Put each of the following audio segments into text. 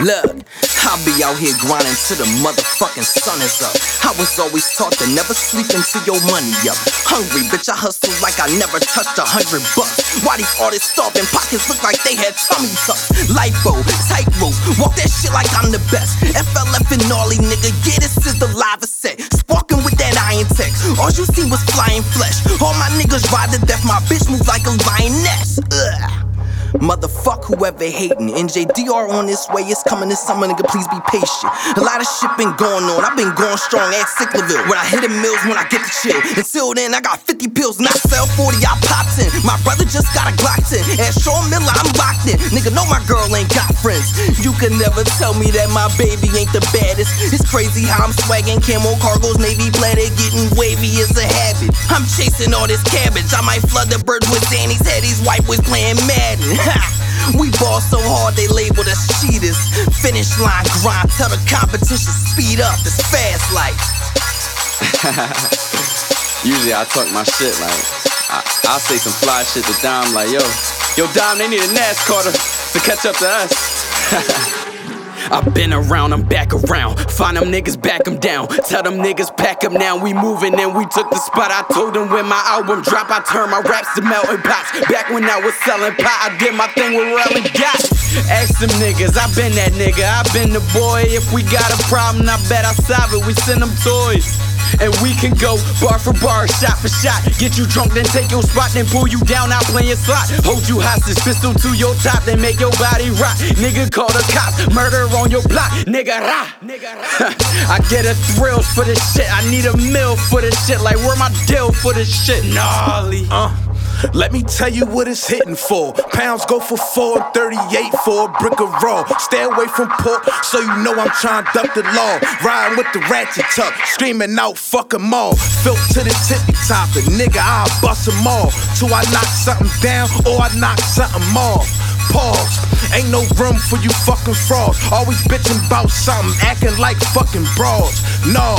Look, I'll be out here grinding till the motherfucking sun is up. I was always taught to never sleep until your money up. Hungry, bitch, I hustle like I never touched a hundred bucks. Why these artists starving pockets look like they had tummy tucks? Lipo, tightrope, walk that shit like I'm the best. FLF and gnarly, nigga, yeah, this is the live set. Sparking with that iron text. All you seen was flying flesh. All my niggas ride to death, my bitch move like a lioness. Ugh. Motherfuck whoever hating. NJDR on this way, it's coming this summer, nigga. Please be patient. A lot of shit been going on. I've been going strong at Sicklerville. When I hit the mills, when I get the chill. Until then, I got 50 pills, not sell 40. I popped in. My brother just got a Glock 10. At Shaun Miller, I'm locked in. Nigga, know my girl ain't got friends. You can never tell me that my baby ain't the baddest. It's crazy how I'm swagging camo cargos, navy planet, getting wavy is a habit. I'm chasing all this cabbage. I might flood the birds with Danny's head. These white boys playing Madden. we ball so hard they labeled us cheaters. Finish line grind, tell the competition speed up. It's fast like. Usually I talk my shit like I, I'll say some fly shit to Dom like yo, yo Dom they need a NASCAR to, to catch up to us. I've been around, I'm back around. Find them niggas, back them down. Tell them niggas, pack them now. We moving and we took the spot. I told them when my album drop, I turned my raps to melting pots. Back when I was selling pot, I did my thing with Relly Got. Ask them niggas, I been that nigga. I been the boy. If we got a problem, I bet I solve it. We send them toys. And we can go bar for bar, shot for shot. Get you drunk, then take your spot, then pull you down, I'll play playing slot. Hold you hostage, pistol to your top, then make your body rock. Nigga, call the cops, murder on your block. Nigga, rah. I get a thrill for this shit. I need a mill for this shit. Like, where my deal for this shit? Gnarly. Uh. Let me tell you what it's hitting for. Pounds go for 438 for a brick of raw. Stay away from pork, so you know I'm trying to duck the law. Riding with the ratchet tuck, screaming out, fuck 'em all. Filth to the tippy top, and nigga, I'll bust 'em all. Till I knock something down or I knock something off. Pause. Ain't no room for you fucking frauds. Always bitching about something, acting like fucking broads. No,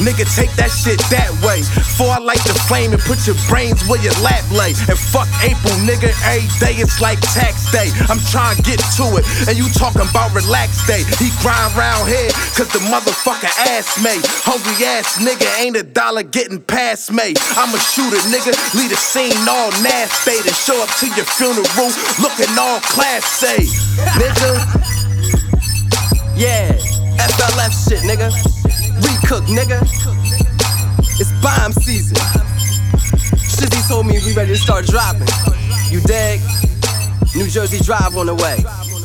nigga, take that shit that way. Before I light the flame and put your brains where your lap lay. And fuck April, nigga, every day it's like tax day. I'm trying to get to it, and you talking about relax day. He grind round here, cause the motherfucker ass made. Hungry ass nigga ain't a dollar getting past me. I'm a shooter, nigga, lead a scene all nasty. To show up to your funeral looking all class A, nigga. Yeah, FLF shit, nigga. Recook, nigga. It's bomb season. Shizzy told me we ready to start dropping. You dig? New Jersey Drive on the way.